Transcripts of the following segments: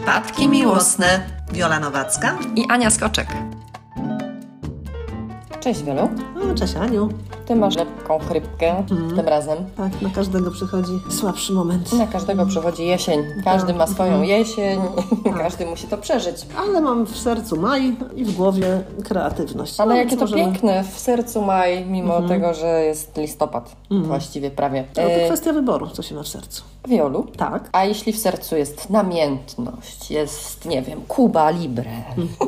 Przypadki miłosne. Wiola Nowacka. i Ania Skoczek. Cześć Wielu. O, cześć Aniu. Ty masz lekką chrypkę tym razem. Tak, na każdego przychodzi słabszy moment. Na każdego przychodzi jesień. Każdy ma swoją jesień. Tak. Każdy musi to przeżyć. Ale mam w sercu maj i w głowie kreatywność. Ale No, jakie to możemy- piękne w sercu maj, mimo tego, że jest listopad. Właściwie prawie. No, to E, kwestia wyboru, co się ma w sercu. Wiolu. Tak. A jeśli w sercu jest namiętność, jest, nie wiem, Kuba Libre,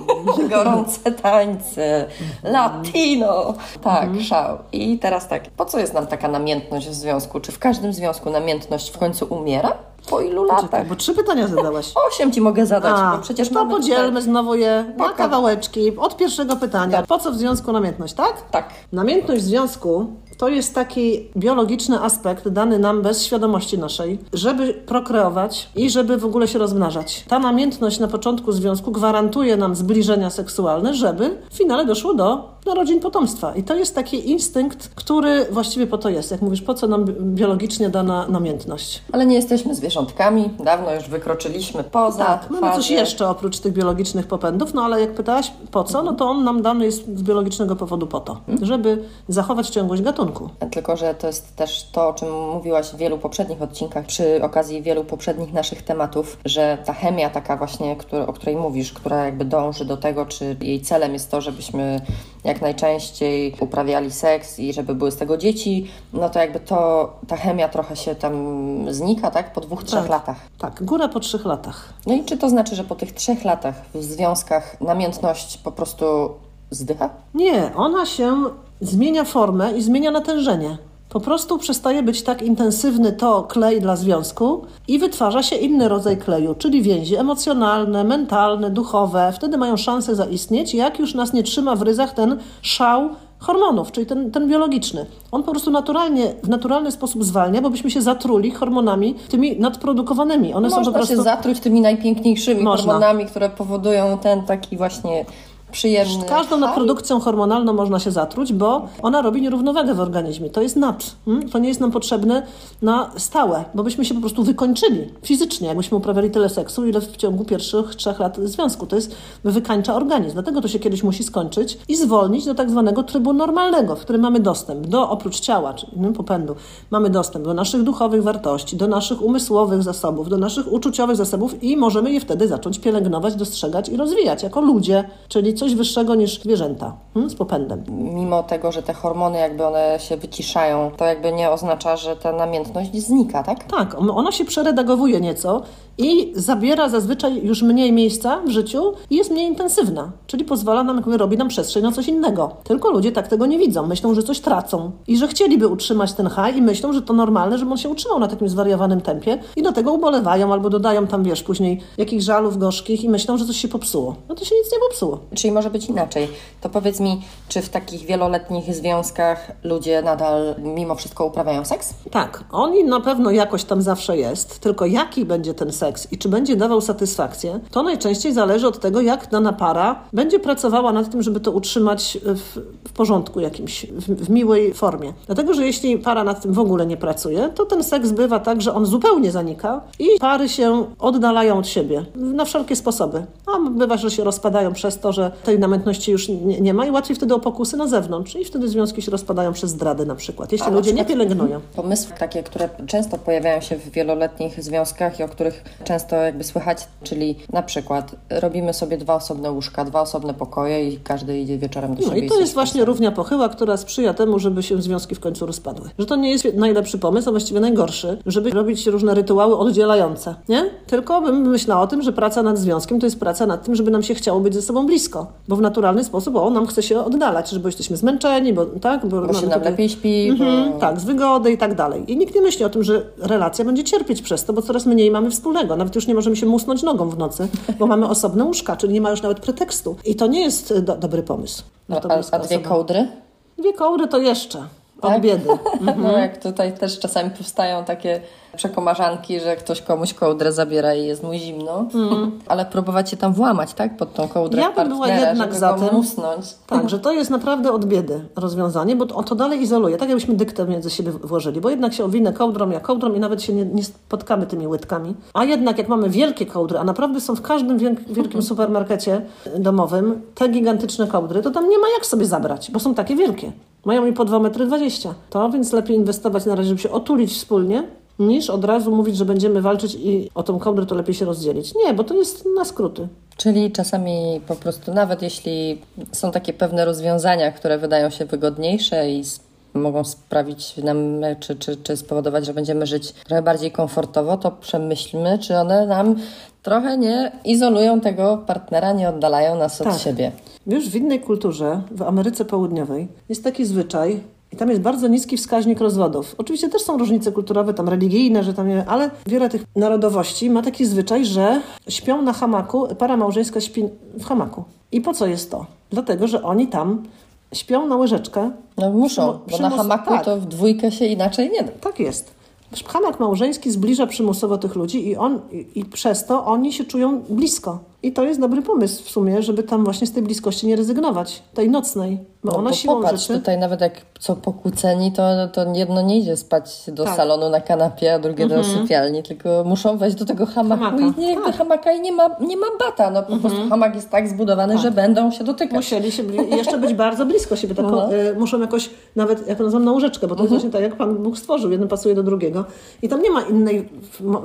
gorące tańce, latino, tak, szał. I teraz tak, po co jest nam taka namiętność w związku? Czy w każdym związku namiętność w końcu umiera? Po ilu latach? Czekaj, bo trzy pytania zadałaś. Osiem ci mogę zadać, A, bo przecież to podzielmy tutaj- znowu je na kawałeczki. Od pierwszego pytania. Po co w związku namiętność, tak? Tak. Namiętność w związku to jest taki biologiczny aspekt dany nam bez świadomości naszej, żeby prokreować i żeby w ogóle się rozmnażać. Ta namiętność na początku związku gwarantuje nam zbliżenia seksualne, żeby w finale doszło do narodzin potomstwa. I to jest taki instynkt, który właściwie po to jest. Jak mówisz, po co nam bi- biologicznie dana namiętność? Ale nie jesteśmy zwierzątkami, dawno już wykroczyliśmy poza Tak, mamy fazę. coś jeszcze oprócz tych biologicznych popędów, no ale jak pytałaś po co, no to on nam dany jest z biologicznego powodu po to, żeby zachować ciągłość gatunku. Tylko, że to jest też to, o czym mówiłaś w wielu poprzednich odcinkach, przy okazji wielu poprzednich naszych tematów, że ta chemia taka właśnie, która, o której mówisz, która jakby dąży do tego, czy jej celem jest to, żebyśmy jak najczęściej uprawiali seks i żeby były z tego dzieci, no to jakby to, ta chemia trochę się tam znika, tak? Po dwóch, trzech Tak. latach. Tak, góra po trzech latach. No i czy to znaczy, że po tych trzech latach w związkach namiętność po prostu zdycha? Nie, ona się zmienia formę i zmienia natężenie. Po prostu przestaje być tak intensywny to klej dla związku i wytwarza się inny rodzaj kleju, czyli więzi emocjonalne, mentalne, duchowe. Wtedy mają szansę zaistnieć, jak już nas nie trzyma w ryzach ten szał hormonów, czyli ten, ten biologiczny. On po prostu naturalnie, w naturalny sposób zwalnia, bo byśmy się zatruli hormonami tymi nadprodukowanymi. One są Można po prostu... się zatruć tymi najpiękniejszymi Można. hormonami, które powodują ten taki właśnie przyjemny... Każdą nadprodukcją hormonalną można się zatruć, bo ona robi nierównowagę w organizmie. To jest nad. hmm? To nie jest nam potrzebne na stałe, bo byśmy się po prostu wykończyli fizycznie, jakbyśmy uprawiali tyle seksu, ile w ciągu pierwszych trzech lat związku. To jest wykańcza organizm. Dlatego to się kiedyś musi skończyć i zwolnić do tak zwanego trybu normalnego, w którym mamy dostęp do oprócz ciała, czyli popędu, mamy dostęp do naszych duchowych wartości, do naszych umysłowych zasobów, do naszych uczuciowych zasobów i możemy je wtedy zacząć pielęgnować, dostrzegać i rozwijać jako ludzie, czyli coś wyższego niż zwierzęta hmm? z popędem. Mimo tego, że te hormony jakby one się wyciszają, to jakby nie oznacza, że ta namiętność znika, tak? Tak, on- ona się przeredagowuje nieco i zabiera zazwyczaj już mniej miejsca w życiu i jest mniej intensywna, czyli pozwala nam, jakby robi nam przestrzeń na coś innego. Tylko ludzie tak tego nie widzą, myślą, że coś tracą i że chcieliby utrzymać ten high i myślą, że to normalne, żeby on się utrzymał na takim zwariowanym tempie i do tego ubolewają albo dodają tam, wiesz, później jakichś żalów gorzkich i myślą, że coś się popsuło. No to się nic nie popsuło. Czyli może być inaczej. To powiedz mi, czy w takich wieloletnich związkach ludzie nadal mimo wszystko uprawiają seks? Tak, on na pewno jakoś tam zawsze jest, tylko jaki będzie ten seks i czy będzie dawał satysfakcję, to najczęściej zależy od tego, jak dana para będzie pracowała nad tym, żeby to utrzymać w, w porządku jakimś, w, w miłej formie. Dlatego, że jeśli para nad tym w ogóle nie pracuje, to ten seks bywa tak, że on zupełnie zanika i pary się oddalają od siebie na wszelkie sposoby. A bywa, że się rozpadają przez to, że tej namiętności już nie, nie ma i łatwiej wtedy o pokusy na zewnątrz i wtedy związki się rozpadają przez zdrady na przykład, jeśli A ludzie nie pielęgnują. Pomysły takie, które często pojawiają się w wieloletnich związkach i o których często jakby słychać, czyli na przykład robimy sobie dwa osobne łóżka, dwa osobne pokoje i każdy idzie wieczorem do No siebie. i to jest właśnie równia pochyła, która sprzyja temu, żeby się związki w końcu rozpadły. Że to nie jest najlepszy pomysł, a właściwie najgorszy, żeby robić różne rytuały oddzielające, nie? Tylko bym myślała o tym, że praca nad związkiem to jest praca nad tym, żeby nam się chciało być ze sobą blisko, bo w naturalny sposób o, nam chce się oddalać, że bo jesteśmy zmęczeni, bo tak, bo, Bo się nam lepiej śpi, Mhm, bo... tak, z wygody i tak dalej. I nikt nie myśli o tym, że relacja będzie cierpieć przez to, bo coraz mniej mamy wspólnego. Nawet już nie możemy się musnąć nogą w nocy, bo mamy osobne łóżka, czyli nie ma już nawet pretekstu. I to nie jest do, dobry pomysł. To a, a dwie kołdry? Dwie kołdry to jeszcze. Tak? Od biedy. No jak tutaj też czasami powstają takie przekomarzanki, że ktoś komuś kołdrę zabiera i jest mu zimno, ale próbować się tam włamać, tak? Pod tą kołdrę Ja bym była jednak za tym. musnąć. Tak, że to jest naprawdę od biedy rozwiązanie, bo to, to dalej izoluje. Tak jakbyśmy dyktę między siebie włożyli, bo jednak się owinę kołdrą, ja kołdrą i nawet się nie, nie spotkamy tymi łydkami. A jednak jak mamy wielkie kołdry, a naprawdę są w każdym wielk- wielkim supermarkecie domowym te gigantyczne kołdry, to tam nie ma jak sobie zabrać, bo są takie wielkie. Mają i po 2,20 metry. To więc lepiej inwestować na razie, żeby się otulić wspólnie, niż od razu mówić, że będziemy walczyć i o tą kołdrę to lepiej się rozdzielić. Nie, bo to jest na skróty. Czyli czasami po prostu, nawet jeśli są takie pewne rozwiązania, które wydają się wygodniejsze i mogą sprawić nam, czy, czy, czy spowodować, że będziemy żyć trochę bardziej komfortowo, to przemyślmy, czy one nam trochę nie izolują tego partnera, nie oddalają nas od Tak. siebie. Wiesz, w innej kulturze, w Ameryce Południowej, jest taki zwyczaj, i tam jest bardzo niski wskaźnik rozwodów. Oczywiście też są różnice kulturowe, tam religijne, że tam nie, ale wiele tych narodowości ma taki zwyczaj, że śpią na hamaku, para małżeńska śpi w hamaku. I po co jest to? Dlatego, że oni tam śpią na łyżeczkę. No muszą, Przymu- bo na hamaku tak. to w dwójkę się inaczej nie da. Tak jest. Hamak małżeński zbliża przymusowo tych ludzi i, on, i, i przez to oni się czują blisko. I to jest dobry pomysł w sumie, żeby tam właśnie z tej bliskości nie rezygnować, tej nocnej, bo No, ona bo siłą popatrz, rzeczy... tutaj nawet jak co pokłóceni, to, to jedno nie idzie spać do Tak. salonu na kanapie, a drugie do sypialni, tylko muszą wejść do tego hamaku Hamaka, i nie, tak. do hamaka i nie ma, nie ma bata. No po prostu hamak jest tak zbudowany, że będą się dotykać. Musieli się jeszcze być bardzo blisko siebie. Tak, No. y, muszą jakoś, nawet jak to nazywam, na łóżeczkę, bo to jest właśnie tak, jak Pan Bóg stworzył. Jeden pasuje do drugiego. I tam nie ma innej,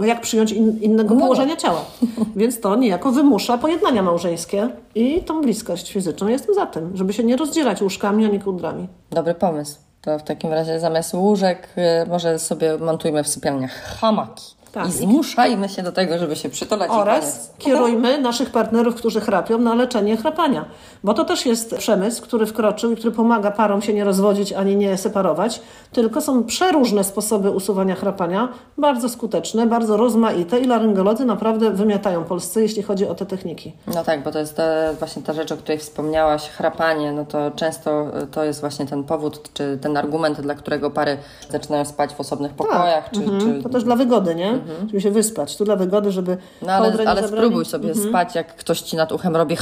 jak przyjąć in, innego No. położenia ciała. Więc to niejako wymusza pojednania małżeńskie i tą bliskość fizyczną. Jestem za tym, żeby się nie rozdzielać łóżkami ani kołdrami. Dobry pomysł. To w takim razie zamiast łóżek y, może sobie montujmy w sypialniach hamaki. Tak. I zmuszajmy się do tego, żeby się przytulać. Oraz kierujmy naszych partnerów, którzy chrapią, na leczenie chrapania. Bo to też jest przemysł, który wkroczył i który pomaga parom się nie rozwodzić ani nie separować. Tylko są przeróżne sposoby usuwania chrapania, bardzo skuteczne, bardzo rozmaite i laryngolodzy naprawdę wymiatają polscy, jeśli chodzi o te techniki. No tak, bo to jest właśnie ta rzecz, o której wspomniałaś, chrapanie, no to często y, to jest właśnie ten powód, czy ten argument, dla którego pary zaczynają spać w osobnych pokojach, czy, Mhm. czy To też dla wygody, nie? Żeby się wyspać. Tu dla wygody, żeby No ale, ale zabrali. spróbuj sobie spać, jak ktoś ci nad uchem robi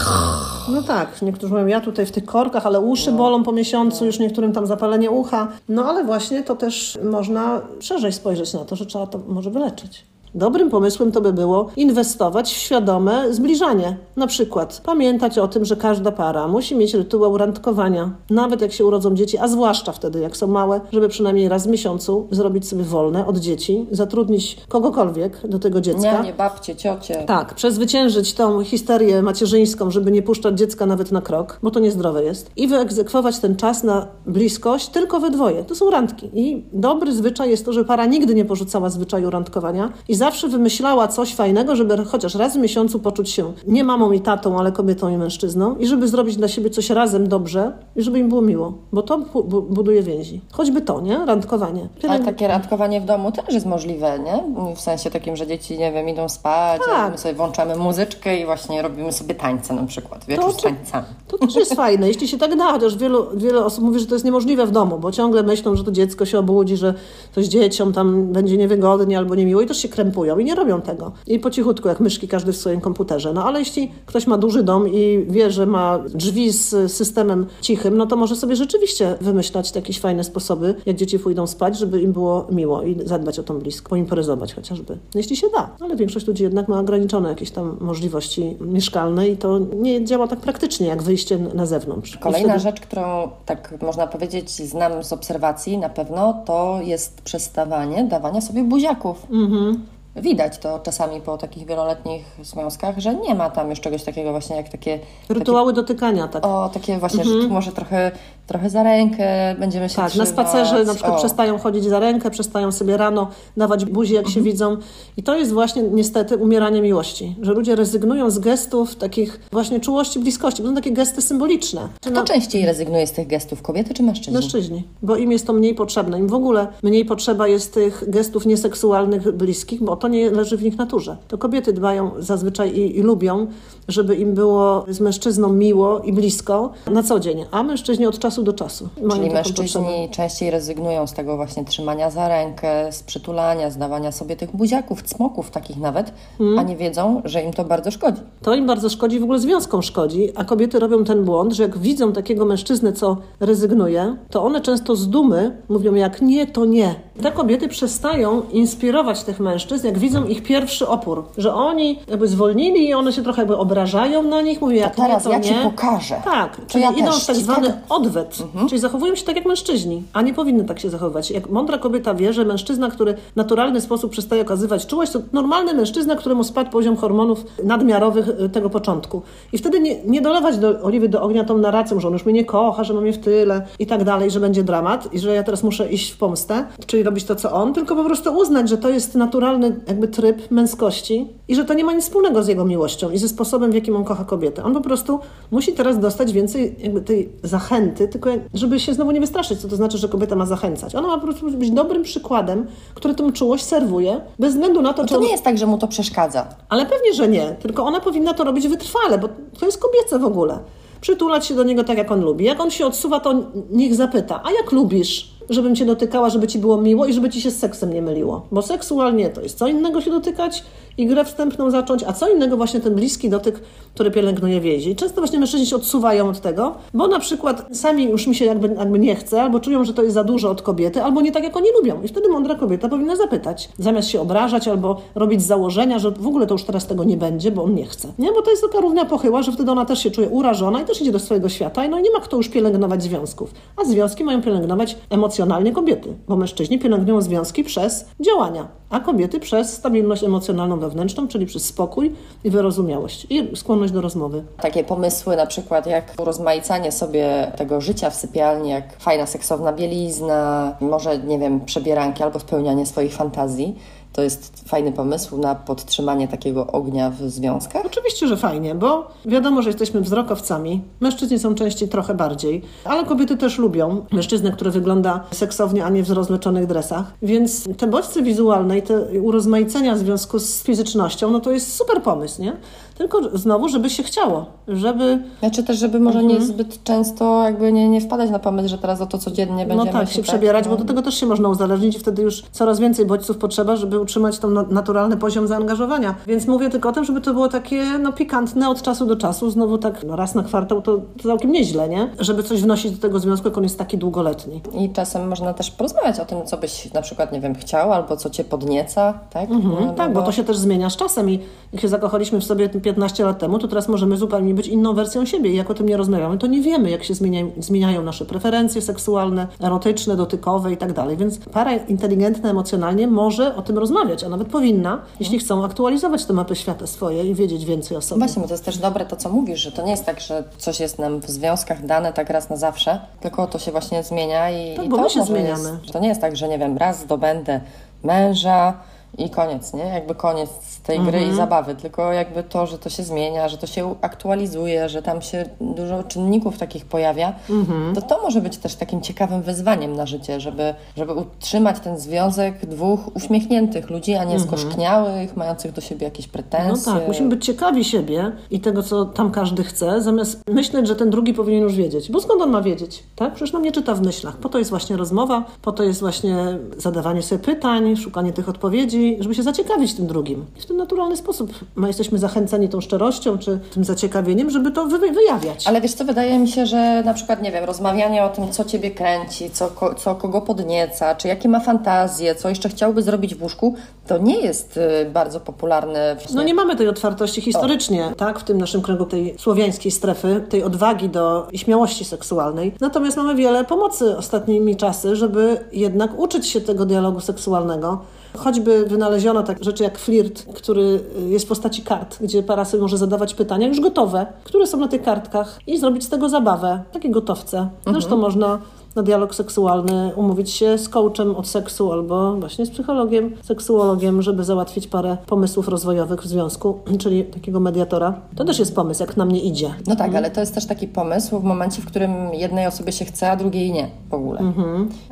No tak, niektórzy mówią, ja tutaj w tych korkach, ale uszy No. bolą po miesiącu, już niektórym tam zapalenie ucha. No ale właśnie to też można szerzej spojrzeć na to, że trzeba to może wyleczyć. Dobrym pomysłem to by było inwestować w świadome zbliżanie. Na przykład pamiętać o tym, że każda para musi mieć rytuał randkowania, nawet jak się urodzą dzieci, a zwłaszcza wtedy, jak są małe, żeby przynajmniej raz w miesiącu zrobić sobie wolne od dzieci, zatrudnić kogokolwiek do tego dziecka. nie, nie, babcie, ciocie. Tak, przezwyciężyć tą histerię macierzyńską, żeby nie puszczać dziecka nawet na krok, bo to niezdrowe jest. I wyegzekwować ten czas na bliskość tylko we dwoje. To są randki. I dobry zwyczaj jest to, że para nigdy nie porzucała zwyczaju randkowania i zawsze wymyślała coś fajnego, żeby chociaż raz w miesiącu poczuć się nie mamą i tatą, ale kobietą i mężczyzną i żeby zrobić dla siebie coś razem dobrze i żeby im było miło, bo to bu- bu- buduje więzi. Choćby to, nie? Randkowanie. Ale takie randkowanie w domu też jest możliwe, nie? W sensie takim, że dzieci, nie wiem, idą spać, Tak. a my sobie włączamy muzyczkę i właśnie robimy sobie tańce na przykład. Wieczór z czy- tańcami. To też jest fajne, jeśli się tak da, chociaż wielu, wiele osób mówi, że to jest niemożliwe w domu, bo ciągle myślą, że to dziecko się obudzi, że coś dzieciom tam będzie niewygodnie albo niemiło i też się krępują i nie robią tego. I po cichutku, jak myszki, każdy w swoim komputerze. No ale jeśli ktoś ma duży dom i wie, że ma drzwi z systemem cichym, no to może sobie rzeczywiście wymyślać jakieś fajne sposoby, jak dzieci pójdą spać, żeby im było miło i zadbać o tą blisko, poimprezować chociażby. No, jeśli się da. Ale większość ludzi jednak ma ograniczone jakieś tam możliwości mieszkalne i to nie działa tak praktycznie, jak wyjście na zewnątrz. Kolejna wtedy- rzecz, którą tak można powiedzieć znam z obserwacji na pewno, to jest przestawanie dawania sobie buziaków. Mhm. Widać to czasami po takich wieloletnich związkach, że nie ma tam już czegoś takiego właśnie jak takie... Rytuały dotykania, tak. O, takie właśnie, że tu może trochę, trochę za rękę będziemy się Tak, na trzymać. spacerze na przykład O. przestają chodzić za rękę, przestają sobie rano dawać buzi, jak się widzą. I to jest właśnie niestety umieranie miłości, że ludzie rezygnują z gestów takich właśnie czułości, bliskości, bo są takie gesty symboliczne. Czy Kto częściej rezygnuje z tych gestów, kobiety czy mężczyźni? Mężczyźni, bo im jest to mniej potrzebne. Im w ogóle mniej potrzeba jest tych gestów nieseksualnych bliskich, bo to to nie leży w ich naturze. To kobiety dbają zazwyczaj i, i lubią, żeby im było z mężczyzną miło i blisko na co dzień, a mężczyźni od czasu do czasu. Czyli mężczyźni potrzebę. częściej rezygnują z tego właśnie trzymania za rękę, z przytulania, z dawania sobie tych buziaków, cmoków takich nawet, Hmm. a nie wiedzą, że im to bardzo szkodzi. To im bardzo szkodzi, w ogóle związkom szkodzi, a kobiety robią ten błąd, że jak widzą takiego mężczyznę, co rezygnuje, to one często z dumy mówią jak nie, to nie. Te kobiety przestają inspirować tych mężczyzn, jak widzą ich pierwszy opór, że oni jakby zwolnili i one się trochę jakby obrażają na nich, mówią jak teraz nie, to ja ci nie. pokażę. Tak, To czyli ja idą w tak ci zwany tak- odwet, czyli zachowują się tak jak mężczyźni, a nie powinny tak się zachowywać. Jak mądra kobieta wie, że mężczyzna, który w naturalny sposób przestaje okazywać czułość, to normalny mężczyzna, któremu spadł poziom hormonów nadmiarowych y, tego początku. I wtedy nie, nie dolewać do oliwy do ognia tą narracją, że on już mnie nie kocha, że ma mnie w tyle i tak dalej, że będzie dramat i że ja teraz muszę iść w pomstę, czyli robić to, co on, tylko po prostu uznać, że to jest naturalny jakby tryb męskości i że to nie ma nic wspólnego z jego miłością i ze sposobem, w jakim on kocha kobietę. On po prostu musi teraz dostać więcej jakby tej zachęty, tylko żeby się znowu nie wystraszyć, co to znaczy, że kobieta ma zachęcać. Ona ma po prostu być dobrym przykładem, który tą czułość serwuje, bez względu na to, czy To on... nie jest tak, że mu to przeszkadza. Ale pewnie, że nie. Tylko ona powinna to robić wytrwale, bo to jest kobiece w ogóle. Przytulać się do niego tak, jak on lubi. Jak on się odsuwa, to niech zapyta, a jak lubisz? Żebym cię dotykała, żeby ci było miło i żeby ci się z seksem nie myliło. Bo seksualnie to jest co innego się dotykać i grę wstępną zacząć, a co innego właśnie ten bliski dotyk, który pielęgnuje więzi. Często właśnie mężczyźni się odsuwają od tego, bo na przykład sami już mi się jakby, jakby nie chce, albo czują, że to jest za dużo od kobiety, albo nie tak, jak oni lubią. I wtedy mądra kobieta powinna zapytać, zamiast się obrażać albo robić założenia, że w ogóle to już teraz tego nie będzie, bo on nie chce. Nie, bo to jest taka równia pochyła, że wtedy ona też się czuje urażona i też idzie do swojego świata i no i nie ma kto już pielęgnować związków. A związki mają pielęgnować emocjonalnie kobiety, bo mężczyźni pielęgnują związki przez działania, a kobiety przez stabilność emocjonalną wewnętrzną, czyli przez spokój i wyrozumiałość i skłonność do rozmowy. Takie pomysły na przykład jak urozmaicanie sobie tego życia w sypialni, jak fajna seksowna bielizna, może, nie wiem, przebieranki albo spełnianie swoich fantazji. To jest fajny pomysł na podtrzymanie takiego ognia w związkach. Oczywiście, że fajnie, bo wiadomo, że jesteśmy wzrokowcami. Mężczyźni są częściej trochę bardziej, ale kobiety też lubią mężczyznę, który wygląda seksownie, a nie w rozleczonych dresach. Więc te bodźce wizualne i te urozmaicenia w związku z fizycznością, no to jest super pomysł, nie? Tylko znowu, żeby się chciało, żeby Znaczy też, żeby może Mhm. nie zbyt często jakby nie, nie wpadać na pomysł, że teraz o to codziennie no będziemy tak, się przebierać, no. bo do tego też się można uzależnić i wtedy już coraz więcej bodźców potrzeba, żeby utrzymać ten na- naturalny poziom zaangażowania. Więc mówię tylko o tym, żeby to było takie no, pikantne od czasu do czasu, znowu tak no, raz na kwartał to, to całkiem nieźle, nie? Żeby coś wnosić do tego związku, jak on jest taki długoletni. I czasem można też porozmawiać o tym, co byś na przykład, nie wiem, chciał, albo co cię podnieca, tak? No, no, tak, bo no. to się też zmienia z czasem i jak się zakochaliśmy w sobie 15 lat temu, to teraz możemy zupełnie być inną wersją siebie i jak o tym nie rozmawiamy, to nie wiemy, jak się zmieniają, zmieniają nasze preferencje seksualne, erotyczne, dotykowe i tak dalej. Więc para inteligentna emocjonalnie może o tym rozmawiać, a nawet powinna, jeśli chcą aktualizować te mapy świata swoje i wiedzieć więcej o sobie. Właśnie, bo to jest też dobre to, co mówisz, że to nie jest tak, że coś jest nam w związkach dane tak raz na zawsze, tylko to się właśnie zmienia i, Tak, i bo to my się zmieniamy. Jest, to nie jest tak, że nie wiem, raz zdobędę męża i koniec, nie? Jakby koniec tej gry Mhm. i zabawy, tylko jakby to, że to się zmienia, że to się aktualizuje, że tam się dużo czynników takich pojawia, Mhm. to to może być też takim ciekawym wyzwaniem na życie, żeby, żeby utrzymać ten związek dwóch uśmiechniętych ludzi, a nie skoszkniałych, mających do siebie jakieś Mhm. No pretensje. tak, musimy być ciekawi siebie i tego, co tam każdy chce, zamiast myśleć, że ten drugi powinien już wiedzieć. Bo skąd on ma wiedzieć? Tak? Przecież nam nie czyta w myślach. Po to jest właśnie rozmowa, po to jest właśnie zadawanie sobie pytań, szukanie tych odpowiedzi, żeby się zaciekawić tym drugim. I w ten naturalny sposób my jesteśmy zachęcani tą szczerością czy tym zaciekawieniem, żeby to wy wyjawiać. Ale wiesz co, wydaje mi się, że na przykład, nie wiem, rozmawianie o tym, co ciebie kręci, co, ko, co kogo podnieca, czy jakie ma fantazje, co jeszcze chciałby zrobić w łóżku, to nie jest y, bardzo popularne. No nie mamy tej otwartości historycznie, tak, w tym naszym kręgu tej słowiańskiej strefy, tej odwagi do i śmiałości seksualnej. Natomiast mamy wiele pomocy ostatnimi czasy, żeby jednak uczyć się tego dialogu seksualnego. Choćby wynaleziono tak rzeczy jak flirt, który jest w postaci kart, gdzie para sobie może zadawać pytania już gotowe, które są na tych kartkach i zrobić z tego zabawę, takie gotowce. Zresztą można na dialog seksualny, umówić się z coachem od seksu albo właśnie z psychologiem, seksuologiem, żeby załatwić parę pomysłów rozwojowych w związku, czyli takiego mediatora. To też jest pomysł, jak nam nie idzie. No tak, ale to jest też taki pomysł w momencie, w którym jednej osobie się chce, a drugiej nie w ogóle.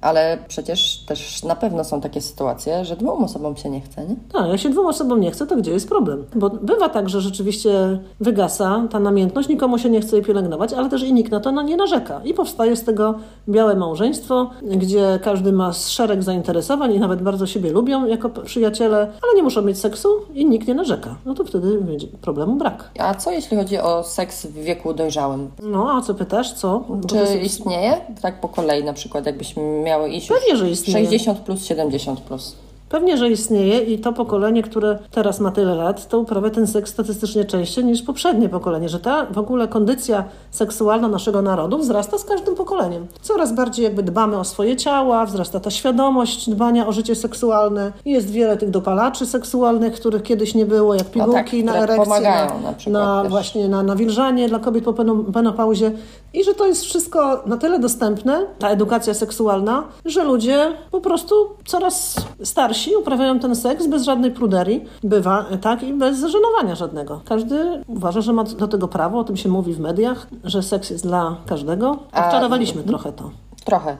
Ale przecież też na pewno są takie sytuacje, że dwóm osobom się nie chce, nie? Tak, jak się dwóm osobom nie chce, to gdzie jest problem? Bo bywa tak, że rzeczywiście wygasa ta namiętność, nikomu się nie chce jej pielęgnować, ale też i nikt na to no, nie narzeka. I powstaje z tego białe małżeństwo, gdzie każdy ma szereg zainteresowań i nawet bardzo siebie lubią jako przyjaciele, ale nie muszą mieć seksu i nikt nie narzeka. No to wtedy będzie problemu brak. A co jeśli chodzi o seks w wieku dojrzałym? No, a co pytasz? Co? Bo Czy jest- istnieje? Tak po kolei na przykład, jakbyśmy miały iść Pewnie, że istnieje. 60 plus 70 plus. Pewnie, że istnieje i to pokolenie, które teraz ma tyle lat, to uprawia ten seks statystycznie częściej niż poprzednie pokolenie, że ta w ogóle kondycja seksualna naszego narodu wzrasta z każdym pokoleniem. Coraz bardziej jakby dbamy o swoje ciała, wzrasta ta świadomość dbania o życie seksualne. Jest wiele tych dopalaczy seksualnych, których kiedyś nie było, jak pigułki tak, na erekcję, na na też. właśnie na nawilżanie dla kobiet po menopauzie i że to jest wszystko na tyle dostępne, ta edukacja seksualna, że ludzie po prostu coraz starsi uprawiają ten seks bez żadnej pruderii, bywa tak i bez zażenowania żadnego. Każdy uważa, że ma do tego prawo, o tym się mówi w mediach, że seks jest dla każdego. A- Odczarowaliśmy trochę to. Trochę.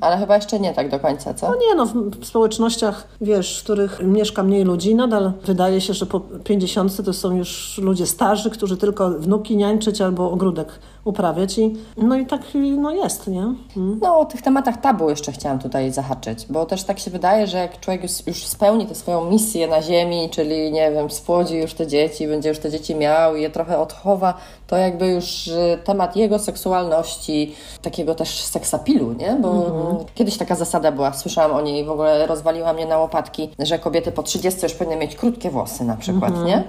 Ale chyba jeszcze nie tak do końca, co? No nie no, w, w społecznościach, wiesz, w których mieszka mniej ludzi, nadal wydaje się, że po 50 to są już ludzie starzy, którzy tylko wnuki niańczyć albo ogródek uprawiać i no i tak no jest, nie? Mm. No, o tych tematach tabu jeszcze chciałam tutaj zahaczyć, bo też tak się wydaje, że jak człowiek już, już spełni tę swoją misję na ziemi, czyli nie wiem, spłodzi już te dzieci, będzie już te dzieci miał i je trochę odchowa, to jakby już y, temat jego seksualności, takiego też seksapilu, nie? Bo kiedyś taka zasada była, słyszałam o niej, w ogóle rozwaliła mnie na łopatki, że kobiety po 30 już powinny mieć krótkie włosy na przykład, nie?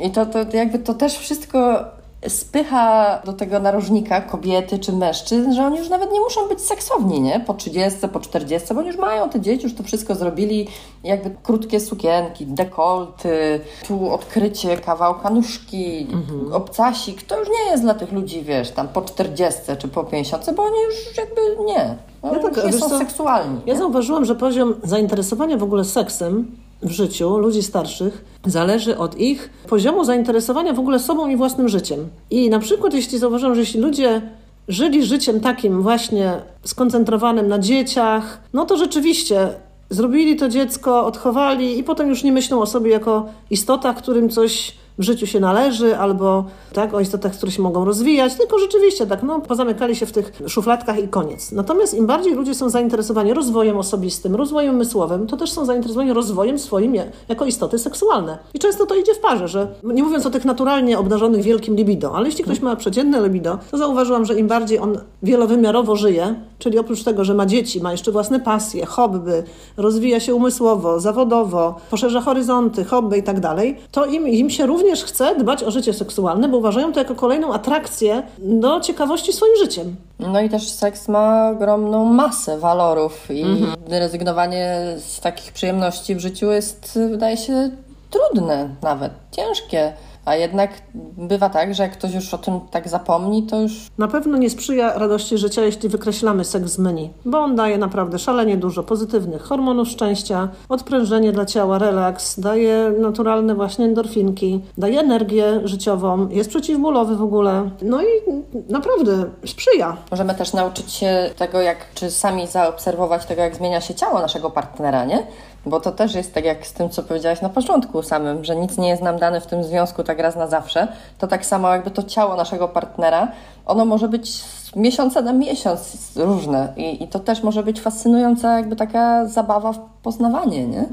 I to, to jakby to też wszystko spycha do tego narożnika kobiety czy mężczyzn, że oni już nawet nie muszą być seksowni, nie? Po 30, po 40, bo oni już mają te dzieci, już to wszystko zrobili, jakby krótkie sukienki, dekolty, tu odkrycie kawałka nóżki, obcasik, to już nie jest dla tych ludzi, wiesz, tam po 40 czy po 50, bo oni już jakby nie. Oni Ja tak, już nie są co, seksualni. Ja nie? zauważyłam, że poziom zainteresowania w ogóle seksem w życiu ludzi starszych zależy od ich poziomu zainteresowania w ogóle sobą i własnym życiem. I na przykład, jeśli zauważyłam, że jeśli ludzie żyli życiem takim właśnie skoncentrowanym na dzieciach, no to rzeczywiście zrobili to dziecko, odchowali i potem już nie myślą o sobie jako istotach, którym coś w życiu się należy, albo tak, o istotach, które się mogą rozwijać, tylko rzeczywiście tak, no, pozamykali się w tych szufladkach i koniec. Natomiast im bardziej ludzie są zainteresowani rozwojem osobistym, rozwojem mysłowym, to też są zainteresowani rozwojem swoim jako istoty seksualne. I często to idzie w parze, że nie mówiąc o tych naturalnie obdarzonych wielkim libido, ale jeśli ktoś ma przeciętne libido, to zauważyłam, że im bardziej on wielowymiarowo żyje, czyli oprócz tego, że ma dzieci, ma jeszcze własne pasje, hobby, rozwija się umysłowo, zawodowo, poszerza horyzonty, hobby i tak dalej, to im, im się również chce dbać o życie seksualne, bo uważają to jako kolejną atrakcję do ciekawości swoim życiem. No i też seks ma ogromną masę walorów i Mhm. rezygnowanie z takich przyjemności w życiu jest, wydaje się, trudne nawet, ciężkie. A jednak bywa tak, że jak ktoś już o tym tak zapomni, to już Na pewno nie sprzyja radości życia, jeśli wykreślamy seks z menu, bo on daje naprawdę szalenie dużo pozytywnych hormonów szczęścia, odprężenie dla ciała, relaks, daje naturalne właśnie endorfinki, daje energię życiową, jest przeciwbólowy w ogóle. No i naprawdę sprzyja. możemy też nauczyć się tego, jak, czy sami zaobserwować tego, jak zmienia się ciało naszego partnera, nie? Bo to też jest tak jak z tym, co powiedziałaś na początku samym, że nic nie jest nam dane w tym związku tak raz na zawsze. To tak samo jakby to ciało naszego partnera, ono może być miesiąca na miesiąc różne i, i to też może być fascynująca jakby taka zabawa w poznawanie, nie?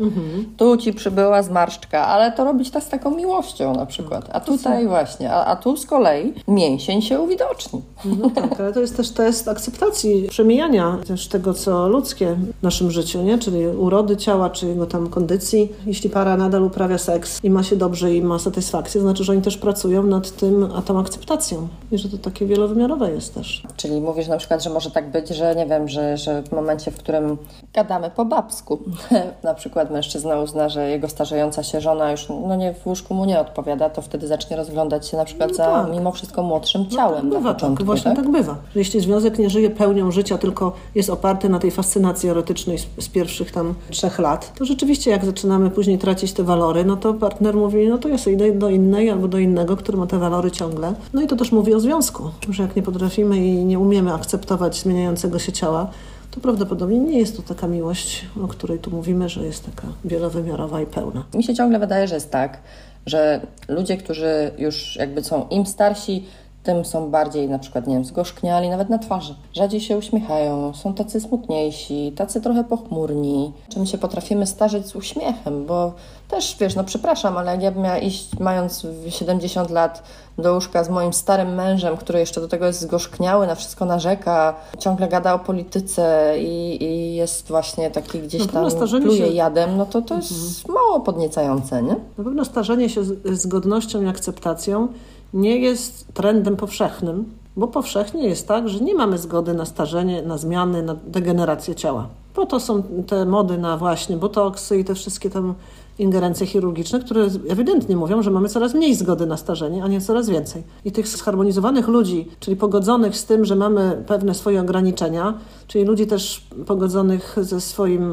Tu ci przybyła zmarszczka, ale to robić tak z taką miłością na przykład. A tutaj właśnie, a, a tu z kolei mięsień się uwidoczni. No tak, ale to jest też test akceptacji, przemijania też tego, co ludzkie w naszym życiu, nie? Czyli urody ciała, czy jego tam kondycji. Jeśli para nadal uprawia seks i ma się dobrze i ma satysfakcję, to znaczy, że oni też pracują nad tym, a tą akceptacją. I że to takie wielowymiarowe jest też. Czyli mówisz na przykład, że może tak być, że nie wiem, że, że w momencie, w którym gadamy po babsku, na przykład mężczyzna uzna, że jego starzejąca się żona już no nie w łóżku mu nie odpowiada, to wtedy zacznie rozglądać się na przykład No za tak. mimo wszystko młodszym ciałem No, na bywa początku. tak, właśnie tak? bywa. Jeśli związek nie żyje pełnią życia, tylko jest oparty na tej fascynacji erotycznej z, z pierwszych tam trzech lat, to rzeczywiście jak zaczynamy później tracić te walory, no to partner mówi, no to ja sobie idę do innej albo do innego, który ma te walory ciągle. No i to też mówi o związku, że jak nie potrafimy i nie umiemy akceptować zmieniającego się ciała, to prawdopodobnie nie jest to taka miłość, o której tu mówimy, że jest taka wielowymiarowa i pełna. Mi się ciągle wydaje, że jest tak, że ludzie, którzy już jakby są im starsi, tym są bardziej na przykład, nie wiem, zgorzkniali nawet na twarzy. Rzadziej się uśmiechają, są tacy smutniejsi, tacy trochę pochmurni. Czym się potrafimy starzeć z uśmiechem, bo też, wiesz, no przepraszam, ale jak ja bym miała iść, mając 70 lat, do łóżka z moim starym mężem, który jeszcze do tego jest zgorzkniały, na wszystko narzeka, ciągle gada o polityce i, i jest właśnie taki gdzieś tam pluje się- Mhm. jadem, no to to jest mało podniecające, nie? Na pewno starzenie się z, z godnością i akceptacją nie jest trendem powszechnym, bo powszechnie jest tak, że nie mamy zgody na starzenie, na zmiany, na degenerację ciała. Po to są te mody na właśnie botoksy i te wszystkie tam ingerencje chirurgiczne, które ewidentnie mówią, że mamy coraz mniej zgody na starzenie, a nie coraz więcej. I tych zharmonizowanych ludzi, czyli pogodzonych z tym, że mamy pewne swoje ograniczenia, czyli ludzi też pogodzonych ze, swoim,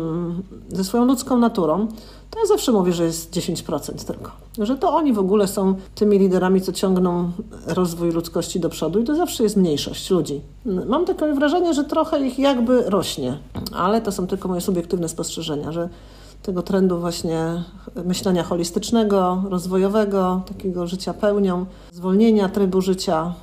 ze swoją ludzką naturą, to ja zawsze mówię, że jest 10% tylko. Że to oni w ogóle są tymi liderami, co ciągną rozwój ludzkości do przodu i to zawsze jest mniejszość ludzi. Mam takie wrażenie, że trochę ich jakby rośnie, ale to są tylko moje subiektywne spostrzeżenia, że tego trendu właśnie myślenia holistycznego, rozwojowego, takiego życia pełnią, zwolnienia trybu życia,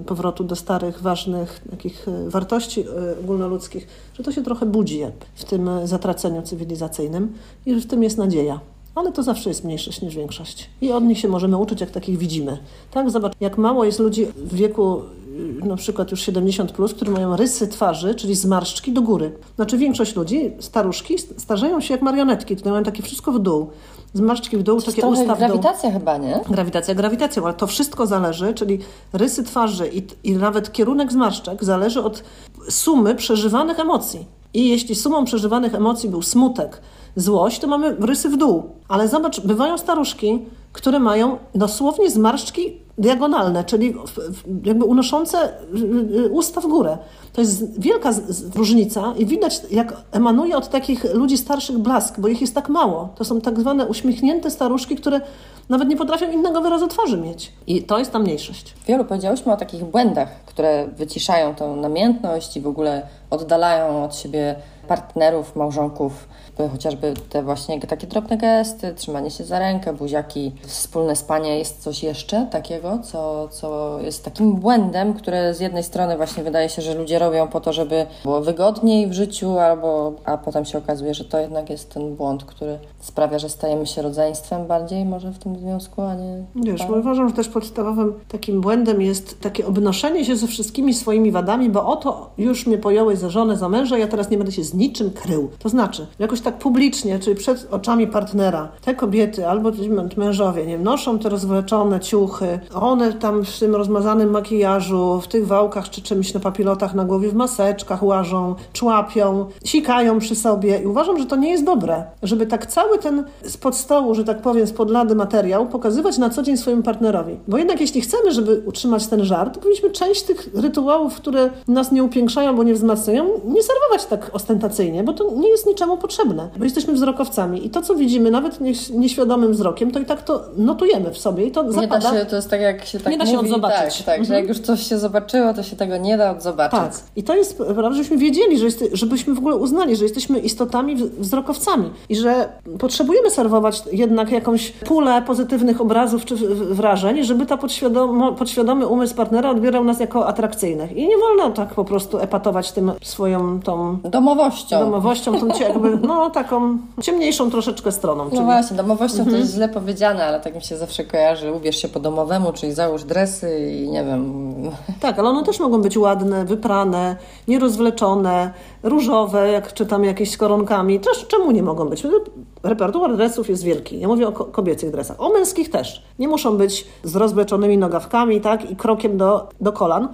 y, powrotu do starych, ważnych takich y, wartości y, ogólnoludzkich, że to się trochę budzi w tym zatraceniu cywilizacyjnym i że w tym jest nadzieja. Ale to zawsze jest mniejszość niż większość. I od nich się możemy uczyć, jak takich widzimy. Tak, zobacz, jak mało jest ludzi w wieku na przykład już 70, plus, którzy mają rysy twarzy, czyli zmarszczki do góry. Znaczy większość ludzi, staruszki, starzeją się jak marionetki. Tutaj mają takie wszystko w dół. Zmarszczki w dół, To takie usta w dół. grawitacja chyba, nie? Grawitacja grawitacją, ale to wszystko zależy, czyli rysy twarzy i, i nawet kierunek zmarszczek zależy od sumy przeżywanych emocji. I jeśli sumą przeżywanych emocji był smutek, złość, to mamy rysy w dół. Ale zobacz, bywają staruszki, które mają dosłownie zmarszczki diagonalne, czyli jakby unoszące y, y, usta w górę. To jest wielka różnica i widać, jak emanuje od takich ludzi starszych blask, bo ich jest tak mało. To są tak zwane uśmiechnięte staruszki, które nawet nie potrafią innego wyrazu twarzy mieć. I to jest ta mniejszość. Wielu powiedziałyśmy o takich błędach, które wyciszają tą namiętność i w ogóle oddalają od siebie partnerów, małżonków. Chociażby te właśnie takie drobne gesty, trzymanie się za rękę, buziaki, wspólne spanie. Jest coś jeszcze takiego, co, co jest takim błędem, które z jednej strony właśnie wydaje się, że ludzie robią po to, żeby było wygodniej w życiu, albo, a potem się okazuje, że to jednak jest ten błąd, który sprawia, że stajemy się rodzeństwem bardziej może w tym związku, a nie... Wiesz, tak. uważam, że też podstawowym takim błędem jest takie obnoszenie się ze wszystkimi swoimi wadami, bo oto już mnie pojąłeś za żonę, za męża, ja teraz nie będę się z niczym krył. To znaczy, jakoś tak publicznie, czyli przed oczami partnera, te kobiety albo mężowie, nie noszą te rozwleczone ciuchy, one tam w tym rozmazanym makijażu, w tych wałkach czy czymś na papilotach na głowie, w maseczkach łażą, człapią, sikają przy sobie i uważam, że to nie jest dobre, żeby tak cały ten spod stołu, że tak powiem, spod lady materiał pokazywać na co dzień swojemu partnerowi. Bo jednak jeśli chcemy, żeby utrzymać ten żart, to powinniśmy część tych rytuałów, które nas nie upiększają, bo nie wzmacniają, nie serwować tak ostentacyjnie, bo to nie jest niczemu potrzebne. Bo jesteśmy wzrokowcami i to, co widzimy, nawet nie- nieświadomym wzrokiem, to i tak to notujemy w sobie i to Nie zapada. da się, to jest tak jak się tak Nie da się odzobaczyć. Tak, tak że jak już coś się zobaczyło, to się tego nie da odzobaczyć. Tak. I to jest prawda, żebyśmy wiedzieli, że jest, żebyśmy w ogóle uznali, że jesteśmy istotami wzrokowcami i że potrzebujemy serwować jednak jakąś pulę pozytywnych obrazów czy wrażeń, żeby ta podświadomo, podświadomy umysł partnera odbierał nas jako atrakcyjnych. I nie wolno tak po prostu epatować tym swoją tą Domowością. domowością, tą jakby, no taką ciemniejszą troszeczkę stroną. No Czyli właśnie, domowością Mhm. to jest źle powiedziane, ale tak mi się zawsze kojarzy. Ubierz się po domowemu, czyli załóż dresy i nie wiem. Tak, ale one też mogą być ładne, wyprane, nierozwleczone, różowe, jak czytam jakieś z koronkami. Też, czemu nie mogą być? Repertuar dresów jest wielki. Ja mówię o ko- kobiecych dresach. O męskich też. Nie muszą być z rozwleczonymi nogawkami tak, i krokiem do, do kolan.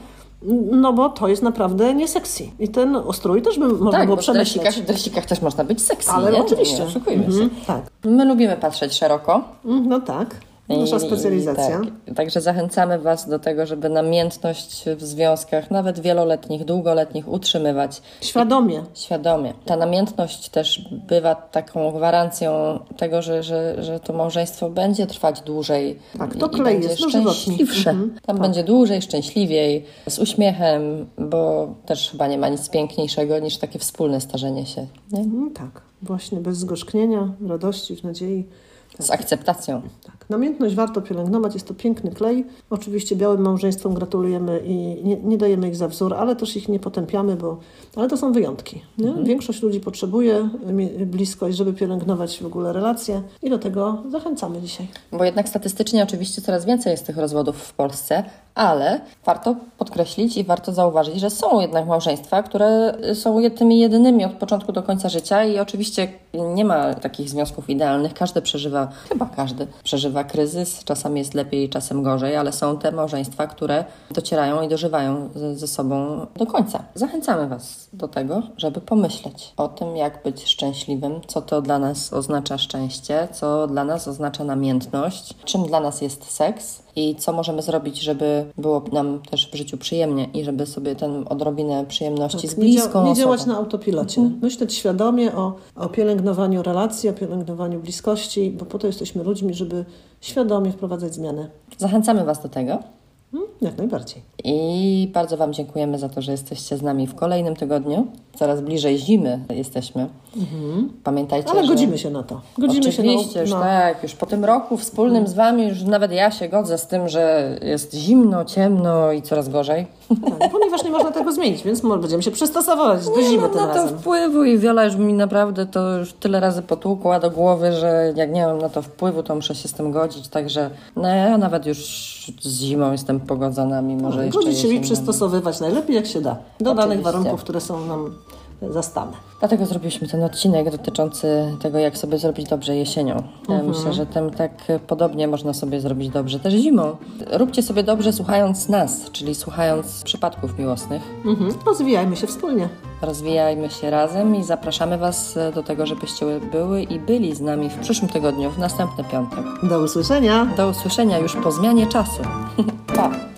No bo to jest naprawdę nie sexy. I ten ostrój też by można Tak, było przemyśleć. dresikach, w dresikach też można być sexy, Ale nie? oczywiście. Nie oszukujmy Mhm, się. tak. My lubimy patrzeć szeroko. Mm, No tak. Nasza specjalizacja. Tak, także zachęcamy Was do tego, żeby namiętność w związkach, nawet wieloletnich, długoletnich, utrzymywać Świadomie. świadomie. Ta namiętność też bywa taką gwarancją tego, że, że, że to małżeństwo będzie trwać dłużej. Tak, to klej będzie jest dożywotni. szczęśliwsze. Mhm, Tam tak. będzie dłużej, szczęśliwiej, z uśmiechem, bo też chyba nie ma nic piękniejszego niż takie wspólne starzenie się. Nie? Mm, Tak, właśnie bez zgorzknienia, radości, w nadziei. Z akceptacją. Tak. Namiętność warto pielęgnować, jest to piękny klej. Oczywiście białym małżeństwom gratulujemy i nie, nie dajemy ich za wzór, ale też ich nie potępiamy, bo ale to są wyjątki. Mhm. Większość ludzi potrzebuje bliskość, żeby pielęgnować w ogóle relacje i do tego zachęcamy dzisiaj. Bo jednak statystycznie oczywiście coraz więcej jest tych rozwodów w Polsce, ale warto podkreślić i warto zauważyć, że są jednak małżeństwa, które są tymi jedynymi od początku do końca życia i oczywiście nie ma takich związków idealnych. Każdy przeżywa, chyba każdy przeżywa kryzys, czasami jest lepiej, czasem gorzej, ale są te małżeństwa, które docierają i dożywają ze sobą do końca. Zachęcamy Was do tego, żeby pomyśleć o tym, jak być szczęśliwym, co to dla nas oznacza szczęście, co dla nas oznacza namiętność, czym dla nas jest seks i co możemy zrobić, żeby było nam też w życiu przyjemnie i żeby sobie ten odrobinę przyjemności z Tak, nie, dzia- bliską nie działać osobą. na autopilocie. Mhm. Myśleć świadomie o, o pielęgnowaniu relacji, o pielęgnowaniu bliskości, bo po to jesteśmy ludźmi, żeby świadomie wprowadzać zmiany. Zachęcamy Was do tego. Mm, Jak najbardziej. I bardzo Wam dziękujemy za to, że jesteście z nami w kolejnym tygodniu. Coraz bliżej zimy jesteśmy. Pamiętajcie, Ale że... godzimy się na to. Godzimy Oczywiście, się na, już na, tak, już po tym roku wspólnym z Wami, już nawet ja się godzę z tym, że jest zimno, ciemno i coraz gorzej. Tak, ponieważ nie można tego zmienić, więc będziemy się przystosować do zimy mam tym na to razem. wpływu i Wiola już mi naprawdę to już tyle razy potłukła do głowy, że jak nie mam na to wpływu, to muszę się z tym godzić, także no ja nawet już z zimą jestem pogodzona, mimo że jeszcze Godzić się i przystosowywać najlepiej jak się da do danych Oczywiście. warunków, które są nam zastane. Dlatego zrobiliśmy ten odcinek dotyczący tego, jak sobie zrobić dobrze jesienią. Ja myślę, że tym tak podobnie można sobie zrobić dobrze też zimą. Róbcie sobie dobrze słuchając nas, czyli słuchając przypadków miłosnych. Mhm. Rozwijajmy się wspólnie. Rozwijajmy się razem i zapraszamy Was do tego, żebyście były i byli z nami w przyszłym tygodniu, w następny piątek. Do usłyszenia. Do usłyszenia już po zmianie czasu. pa!